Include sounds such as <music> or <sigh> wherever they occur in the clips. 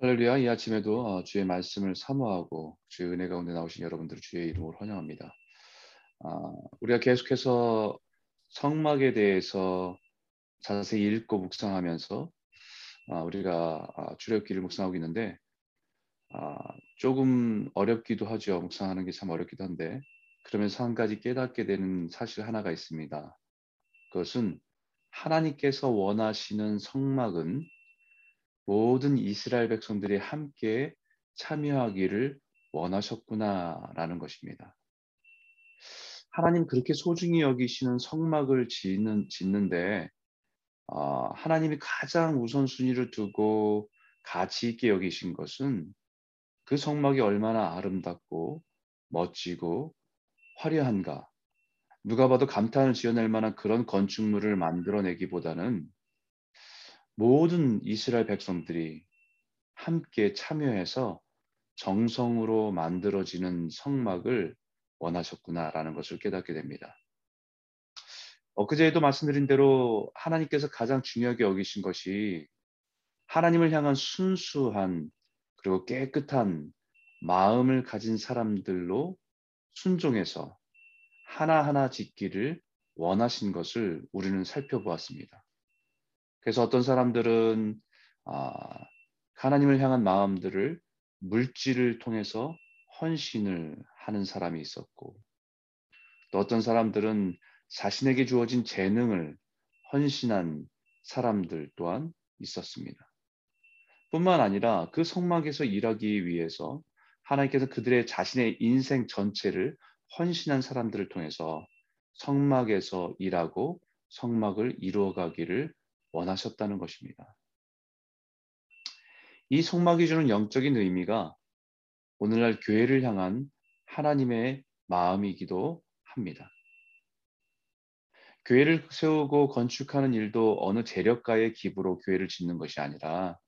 할렐루야, 이 아침에도 어, 주의 말씀을 사모하고 주의 은혜 가운데 나오신 여러분들 주의 이름으로 환영합니다. 아, 우리가 계속해서 성막에 대해서 자세히 읽고 묵상하면서 아, 우리가 아, 주력기를 묵상하고 있는데 아, 조금 어렵기도 하죠. 묵상하는 게 참 어렵기도 한데 그러면서 한 가지 깨닫게 되는 사실 하나가 있습니다. 그것은 하나님께서 원하시는 성막은 모든 이스라엘 백성들이 함께 참여하기를 원하셨구나라는 것입니다. 하나님 그렇게 소중히 여기시는 성막을 짓는, 짓는데 어, 하나님이 가장 우선순위를 두고 가치 있게 여기신 것은 그 성막이 얼마나 아름답고 멋지고 화려한가 누가 봐도 감탄을 지어낼 만한 그런 건축물을 만들어내기보다는 모든 이스라엘 백성들이 함께 참여해서 정성으로 만들어지는 성막을 원하셨구나라는 것을 깨닫게 됩니다. 엊그제에도 말씀드린 대로 하나님께서 가장 중요하게 여기신 것이 하나님을 향한 순수한 그리고 깨끗한 마음을 가진 사람들로 순종해서 하나하나 짓기를 원하신 것을 우리는 살펴보았습니다. 그래서 어떤 사람들은 아, 하나님을 향한 마음들을 물질을 통해서 헌신을 하는 사람이 있었고 또 어떤 사람들은 자신에게 주어진 재능을 헌신한 사람들 또한 있었습니다. 뿐만 아니라 그 성막에서 일하기 위해서 하나님께서 그들의 자신의 인생 전체를 헌신한 사람들을 통해서 성막에서 일하고 성막을 이루어가기를 원하셨다는 것입니다. 이 성막이 주는 영적인 의미가 오늘날 교회를 향한 하나님의 마음이기도 합니다. 교회를 세우고 건축하는 일도 어느 재력가의 기부로 교회를 짓는 것이 아니라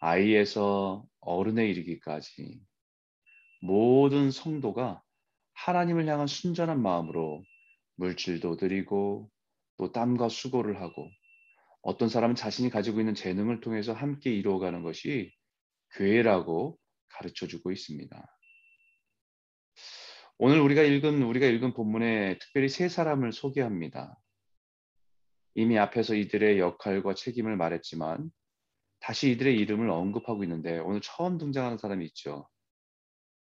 아이에서 어른에 이르기까지 모든 성도가 하나님을 향한 순전한 마음으로 물질도 드리고 또 땀과 수고를 하고 어떤 사람은 자신이 가지고 있는 재능을 통해서 함께 이루어가는 것이 교회라고 가르쳐 주고 있습니다. 오늘 우리가 읽은 우리가 읽은 본문에 특별히 세 사람을 소개합니다. 이미 앞에서 이들의 역할과 책임을 말했지만 다시 이들의 이름을 언급하고 있는데 오늘 처음 등장하는 사람이 있죠.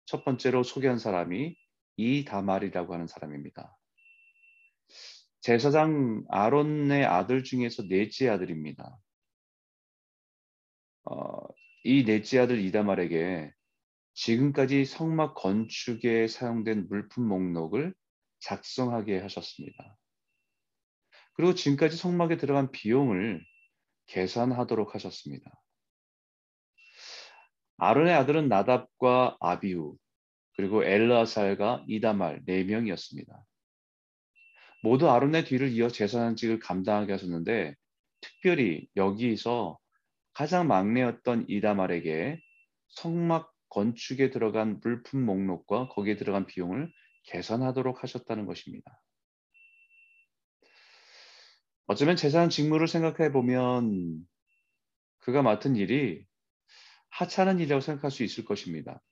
첫 번째로 소개한 사람이 이다말이라고 하는 사람입니다. 제사장 아론의 아들 중에서 넷째 아들입니다. 어, 이 넷째 아들 이다말에게 지금까지 성막 건축에 사용된 물품 목록을 작성하게 하셨습니다. 그리고 지금까지 성막에 들어간 비용을 계산하도록 하셨습니다. 아론의 아들은 나답과 아비후 그리고 엘라살과 이다말 네 명이었습니다. 모두 아론의 뒤를 이어 제사장직을 감당하게 하셨는데 특별히 여기서 가장 막내였던 이다말에게 성막 건축에 들어간 물품 목록과 거기에 들어간 비용을 계산하도록 하셨다는 것입니다. 어쩌면 제사장 직무를 생각해 보면 그가 맡은 일이 하찮은 일이라고 생각할 수 있을 것입니다.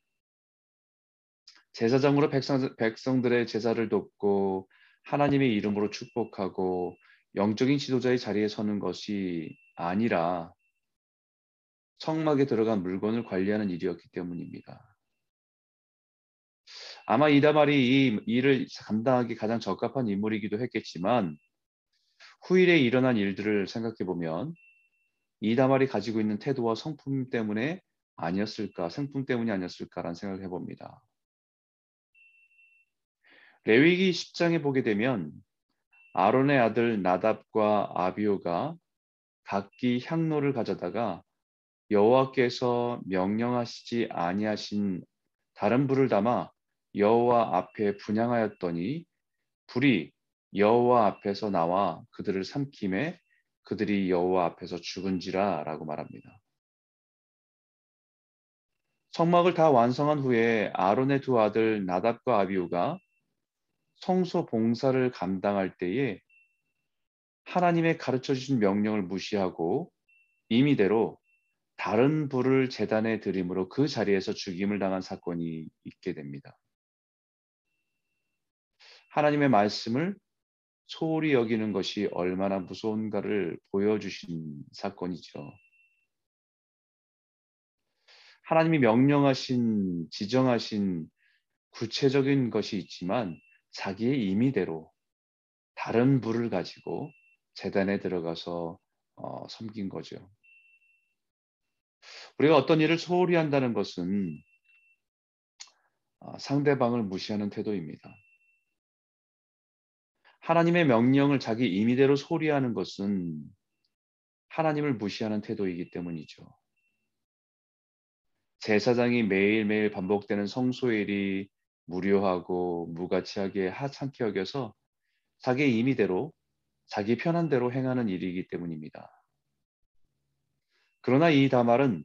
제사장으로 백성, 백성들의 제사를 돕고 하나님의 이름으로 축복하고 영적인 지도자의 자리에 서는 것이 아니라 성막에 들어간 물건을 관리하는 일이었기 때문입니다. 아마 이다말이 이 일을 감당하기 가장 적합한 인물이기도 했겠지만 후일에 일어난 일들을 생각해 보면 이다말이 가지고 있는 태도와 성품 때문에 아니었을까, 성품 때문이 아니었을까라는 생각을 해봅니다. 레위기 10장에 보게 되면 아론의 아들 나답과 아비오가 각기 향로를 가져다가 여호와께서 명령하시지 아니하신 다른 불을 담아 여호와 앞에 분양하였더니 불이 여호와 앞에서 나와 그들을 삼킴에 그들이 여호와 앞에서 죽은지라라고 말합니다. 성막을 다 완성한 후에 아론의 두 아들 나답과 아비우가 성소 봉사를 감당할 때에 하나님의 가르쳐 주신 명령을 무시하고 임의대로 다른 불을 재단에 드림으로 그 자리에서 죽임을 당한 사건이 있게 됩니다. 하나님의 말씀을 소홀히 여기는 것이 얼마나 무서운가를 보여주신 사건이죠. 하나님이 명령하신, 지정하신 구체적인 것이 있지만 자기의 임의대로 다른 불을 가지고 재단에 들어가서 어, 섬긴 거죠. 우리가 어떤 일을 소홀히 한다는 것은 어, 상대방을 무시하는 태도입니다. 하나님의 명령을 자기 임의대로 소홀히 하는 것은 하나님을 무시하는 태도이기 때문이죠. 제사장이 매일매일 반복되는 성소일이 무료하고 무가치하게 하찮게 여겨서 자기의 임의대로 자기 편한 대로 행하는 일이기 때문입니다. 그러나 이 다말은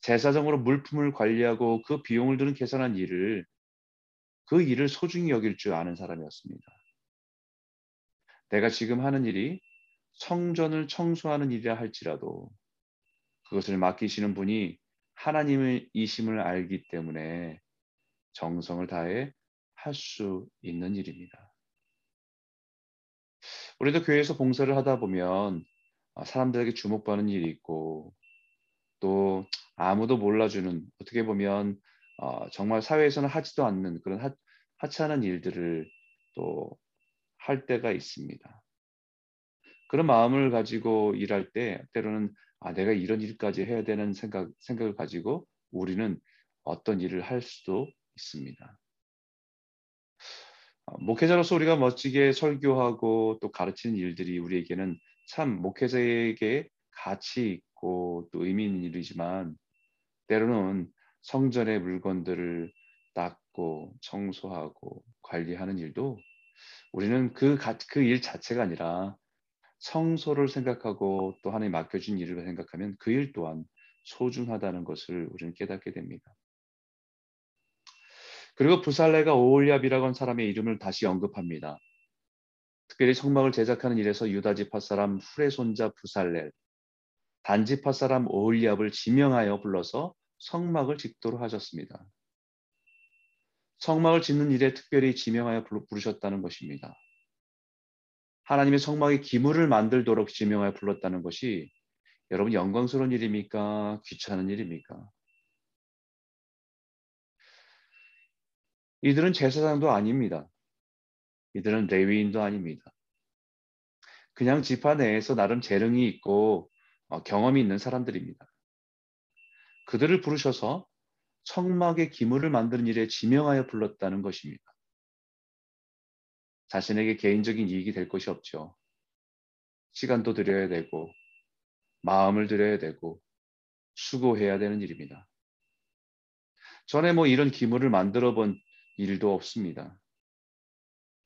제사장으로 물품을 관리하고 그 비용을 드는 계산한 일을 그 일을 소중히 여길 줄 아는 사람이었습니다. 내가 지금 하는 일이 성전을 청소하는 일이라 할지라도 그것을 맡기시는 분이 하나님의 이심을 알기 때문에 정성을 다해 할 수 있는 일입니다. 우리도 교회에서 봉사를 하다 보면 아, 사람들에게 주목받는 일이 있고 또 아무도 몰라주는 어떻게 보면 어, 정말 사회에서는 하지도 않는 그런 하, 하찮은 일들을 또 할 때가 있습니다. 그런 마음을 가지고 일할 때 때로는 아, 내가 이런 일까지 해야 되는 생각, 생각을 가지고 우리는 어떤 일을 할 수도 있습니다. 어, 목회자로서 우리가 멋지게 설교하고 또 가르치는 일들이 우리에게는 참 목회자에게 가치 있고 또 의미 있는 일이지만 때로는 성전의 물건들을 닦고 청소하고 관리하는 일도 우리는 그 그 일 자체가 아니라 성소를 생각하고 또 하나님 맡겨준 일을 생각하면 그 일 또한 소중하다는 것을 우리는 깨닫게 됩니다. 그리고 부살레가 오올리압이라고 하는 사람의 이름을 다시 언급합니다. 특별히 성막을 제작하는 일에서 유다 지파 사람 후레 손자 부살렐, 단지파 사람 오올리압을 지명하여 불러서 성막을 짓도록 하셨습니다. 성막을 짓는 일에 특별히 지명하여 부르셨다는 것입니다. 하나님의 성막의 기물을 만들도록 지명하여 불렀다는 것이 여러분 영광스러운 일입니까? 귀찮은 일입니까? 이들은 제사장도 아닙니다. 이들은 레위인도 아닙니다. 그냥 지파 내에서 나름 재능이 있고 어, 경험이 있는 사람들입니다. 그들을 부르셔서 성막의 기물을 만드는 일에 지명하여 불렀다는 것입니다. 자신에게 개인적인 이익이 될 것이 없죠. 시간도 들여야 되고, 마음을 들여야 되고, 수고해야 되는 일입니다. 전에 뭐 이런 기물을 만들어 본 일도 없습니다.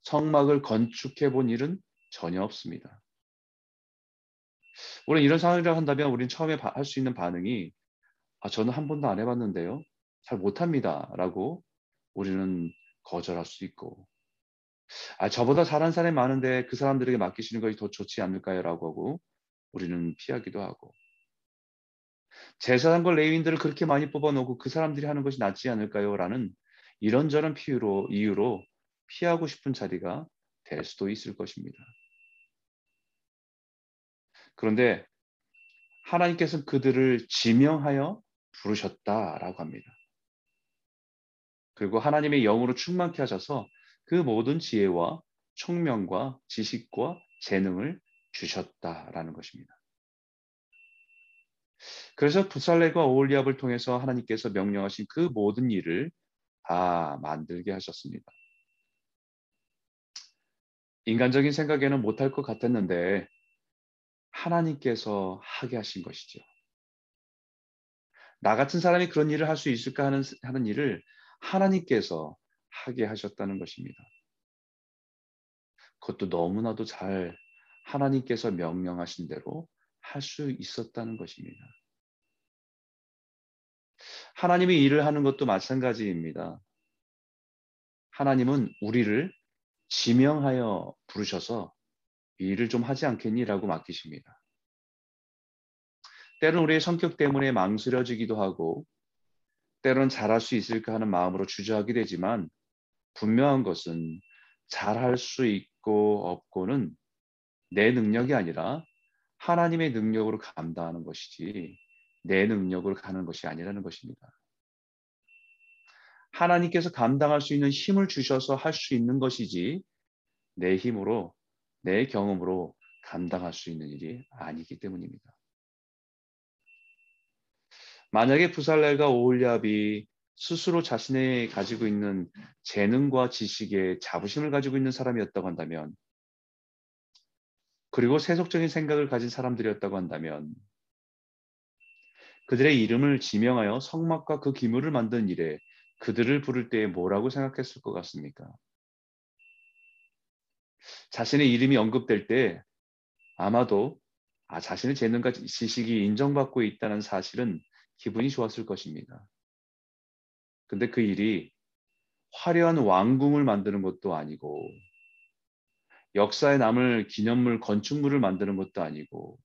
성막을 건축해 본 일은 전혀 없습니다. 우리는 이런 상황이라 한다면 우리는 처음에 할 수 있는 반응이 아, 저는 한 번도 안 해봤는데요. 잘 못합니다. 라고 우리는 거절할 수 있고 아, 저보다 잘하는 사람이 많은데 그 사람들에게 맡기시는 것이 더 좋지 않을까요? 라고 하고 우리는 피하기도 하고 제사장과 레위인들을 그렇게 많이 뽑아놓고 그 사람들이 하는 것이 낫지 않을까요? 라는 이런저런 피유로, 이유로 피하고 싶은 자리가 될 수도 있을 것입니다. 그런데 하나님께서 그들을 지명하여 부르셨다라고 합니다. 그리고 하나님의 영으로 충만케 하셔서 그 모든 지혜와 총명과 지식과 재능을 주셨다라는 것입니다. 그래서 부살레과 오올리압을 통해서 하나님께서 명령하신 그 모든 일을 다 만들게 하셨습니다. 인간적인 생각에는 못할 것 같았는데 하나님께서 하게 하신 것이죠. 나 같은 사람이 그런 일을 할 수 있을까 하는, 하는 일을 하나님께서 하게 하셨다는 것입니다. 그것도 너무나도 잘 하나님께서 명령하신 대로 할 수 있었다는 것입니다. 하나님이 일을 하는 것도 마찬가지입니다. 하나님은 우리를 지명하여 부르셔서 일을 좀 하지 않겠니라고 맡기십니다. 때로는 우리의 성격 때문에 망설여지기도 하고 때로는 잘할 수 있을까 하는 마음으로 주저하게 되지만 분명한 것은 잘할 수 있고 없고는 내 능력이 아니라 하나님의 능력으로 감당하는 것이지 내 능력으로 가는 것이 아니라는 것입니다. 하나님께서 감당할 수 있는 힘을 주셔서 할 수 있는 것이지 내 힘으로 내 경험으로 감당할 수 있는 일이 아니기 때문입니다. 만약에 부살렐과 오홀리압이 스스로 자신이 가지고 있는 재능과 지식에 자부심을 가지고 있는 사람이었다고 한다면 그리고 세속적인 생각을 가진 사람들이었다고 한다면 그들의 이름을 지명하여 성막과 그 기물을 만든 일에 그들을 부를 때 뭐라고 생각했을 것 같습니까? 자신의 이름이 언급될 때 아마도 아, 자신의 재능과 지식이 인정받고 있다는 사실은 기분이 좋았을 것입니다. 근데 그 일이 화려한 왕궁을 만드는 것도 아니고 역사에 남을 기념물 건축물을 만드는 것도 아니고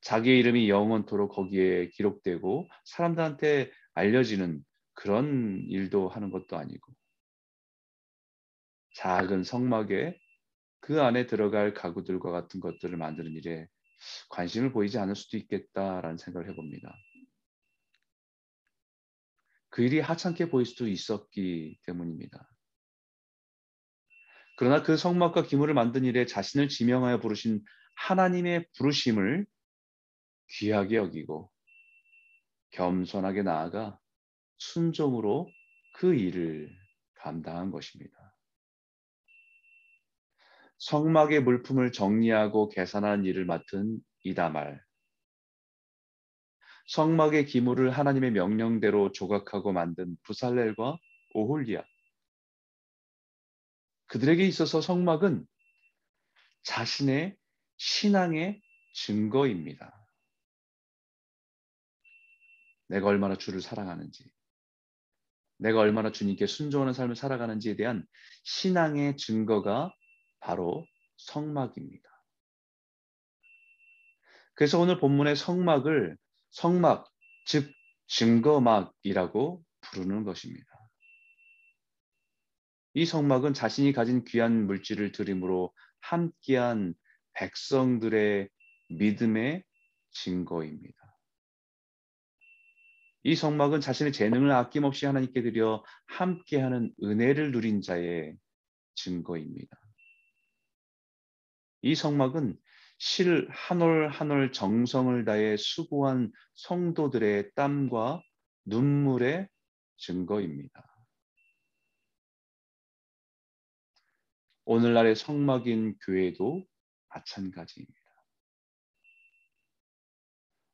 자기의 이름이 영원토록 거기에 기록되고 사람들한테 알려지는 그런 일도 하는 것도 아니고 작은 성막에 그 안에 들어갈 가구들과 같은 것들을 만드는 일에 관심을 보이지 않을 수도 있겠다라는 생각을 해봅니다. 그 일이 하찮게 보일 수도 있었기 때문입니다. 그러나 그 성막과 기물을 만든 일에 자신을 지명하여 부르신 하나님의 부르심을 귀하게 여기고 겸손하게 나아가 순종으로 그 일을 감당한 것입니다. 성막의 물품을 정리하고 계산한 일을 맡은 이다말. 성막의 기물을 하나님의 명령대로 조각하고 만든 부살렐과 오홀리아. 그들에게 있어서 성막은 자신의 신앙의 증거입니다. 내가 얼마나 주를 사랑하는지, 내가 얼마나 주님께 순종하는 삶을 살아가는지에 대한 신앙의 증거가 바로 성막입니다. 그래서 오늘 본문의 성막을 성막, 즉 증거막이라고 부르는 것입니다. 이 성막은 자신이 가진 귀한 물질을 드림으로 함께한 백성들의 믿음의 증거입니다. 이 성막은 자신의 재능을 아낌없이 하나님께 드려 함께하는 은혜를 누린 자의 증거입니다. 이 성막은 실 한 올 한 올 정성을 다해 수고한 성도들의 땀과 눈물의 증거입니다. 오늘날의 성막인 교회도 마찬가지입니다.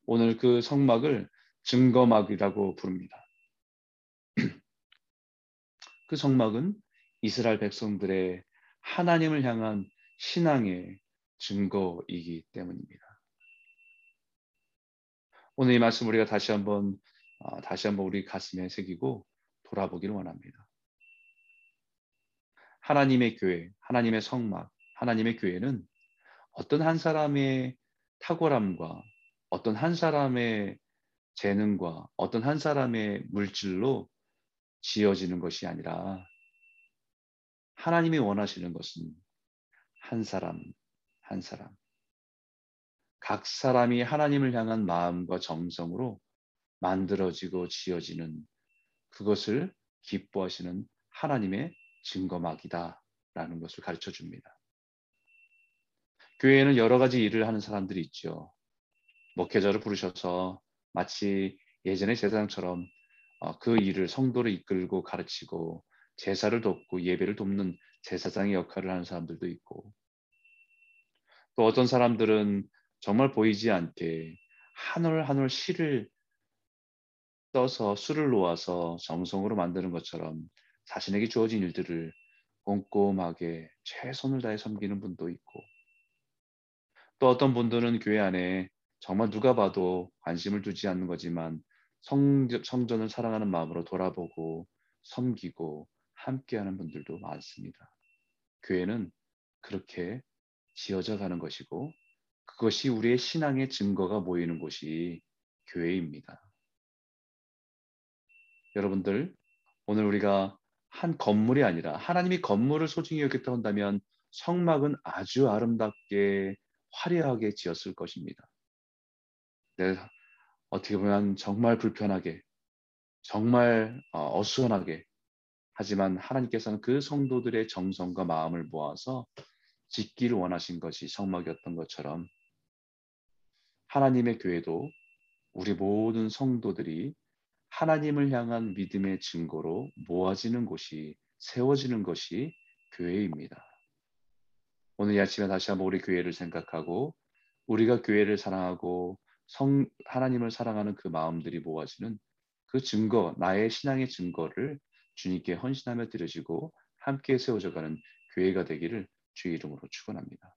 오늘 그 성막을 증거막이라고 부릅니다. <clears throat> 그 성막은 이스라엘 백성들의 하나님을 향한 신앙의 증거이기 때문입니다. 오늘 이 말씀 우리가 다시 한번 어, 다시 한번 우리 가슴에 새기고 돌아보기를 원합니다. 하나님의 교회, 하나님의 성막, 하나님의 교회는 어떤 한 사람의 탁월함과 어떤 한 사람의 재능과 어떤 한 사람의 물질로 지어지는 것이 아니라 하나님이 원하시는 것은 한 사람, 한 사람. 각 사람이 하나님을 향한 마음과 정성으로 만들어지고 지어지는 그것을 기뻐하시는 하나님의 증거막이다라는 것을 가르쳐 줍니다. 교회에는 여러 가지 일을 하는 사람들이 있죠. 목회자를 부르셔서 마치 예전의 제사장처럼 어, 그 일을 성도를 이끌고 가르치고 제사를 돕고 예배를 돕는 제사장의 역할을 하는 사람들도 있고 또 어떤 사람들은 정말 보이지 않게 한올 한올 실을 떠서 술을 놓아서 정성으로 만드는 것처럼 자신에게 주어진 일들을 꼼꼼하게 최선을 다해 섬기는 분도 있고 또 어떤 분들은 교회 안에 정말 누가 봐도 관심을 두지 않는 거지만 성, 성전을 사랑하는 마음으로 돌아보고 섬기고 함께하는 분들도 많습니다. 교회는 그렇게 지어져 가는 것이고 그것이 우리의 신앙의 증거가 모이는 곳이 교회입니다. 여러분들, 오늘 우리가 한 건물이 아니라 하나님이 건물을 소중히 여겼다 한다면 성막은 아주 아름답게 화려하게 지었을 것입니다. 네, 어떻게 보면 정말 불편하게, 정말 어, 어수선하게 하지만 하나님께서는 그 성도들의 정성과 마음을 모아서 짓기를 원하신 것이 성막이었던 것처럼 하나님의 교회도 우리 모든 성도들이 하나님을 향한 믿음의 증거로 모아지는 곳이 세워지는 것이 교회입니다. 오늘 이 아침에 다시 한번 우리 교회를 생각하고 우리가 교회를 사랑하고 성 하나님을 사랑하는 그 마음들이 모아지는 그 증거, 나의 신앙의 증거를 주님께 헌신하며 드려지고 함께 세워져가는 교회가 되기를 주의 이름으로 축원합니다.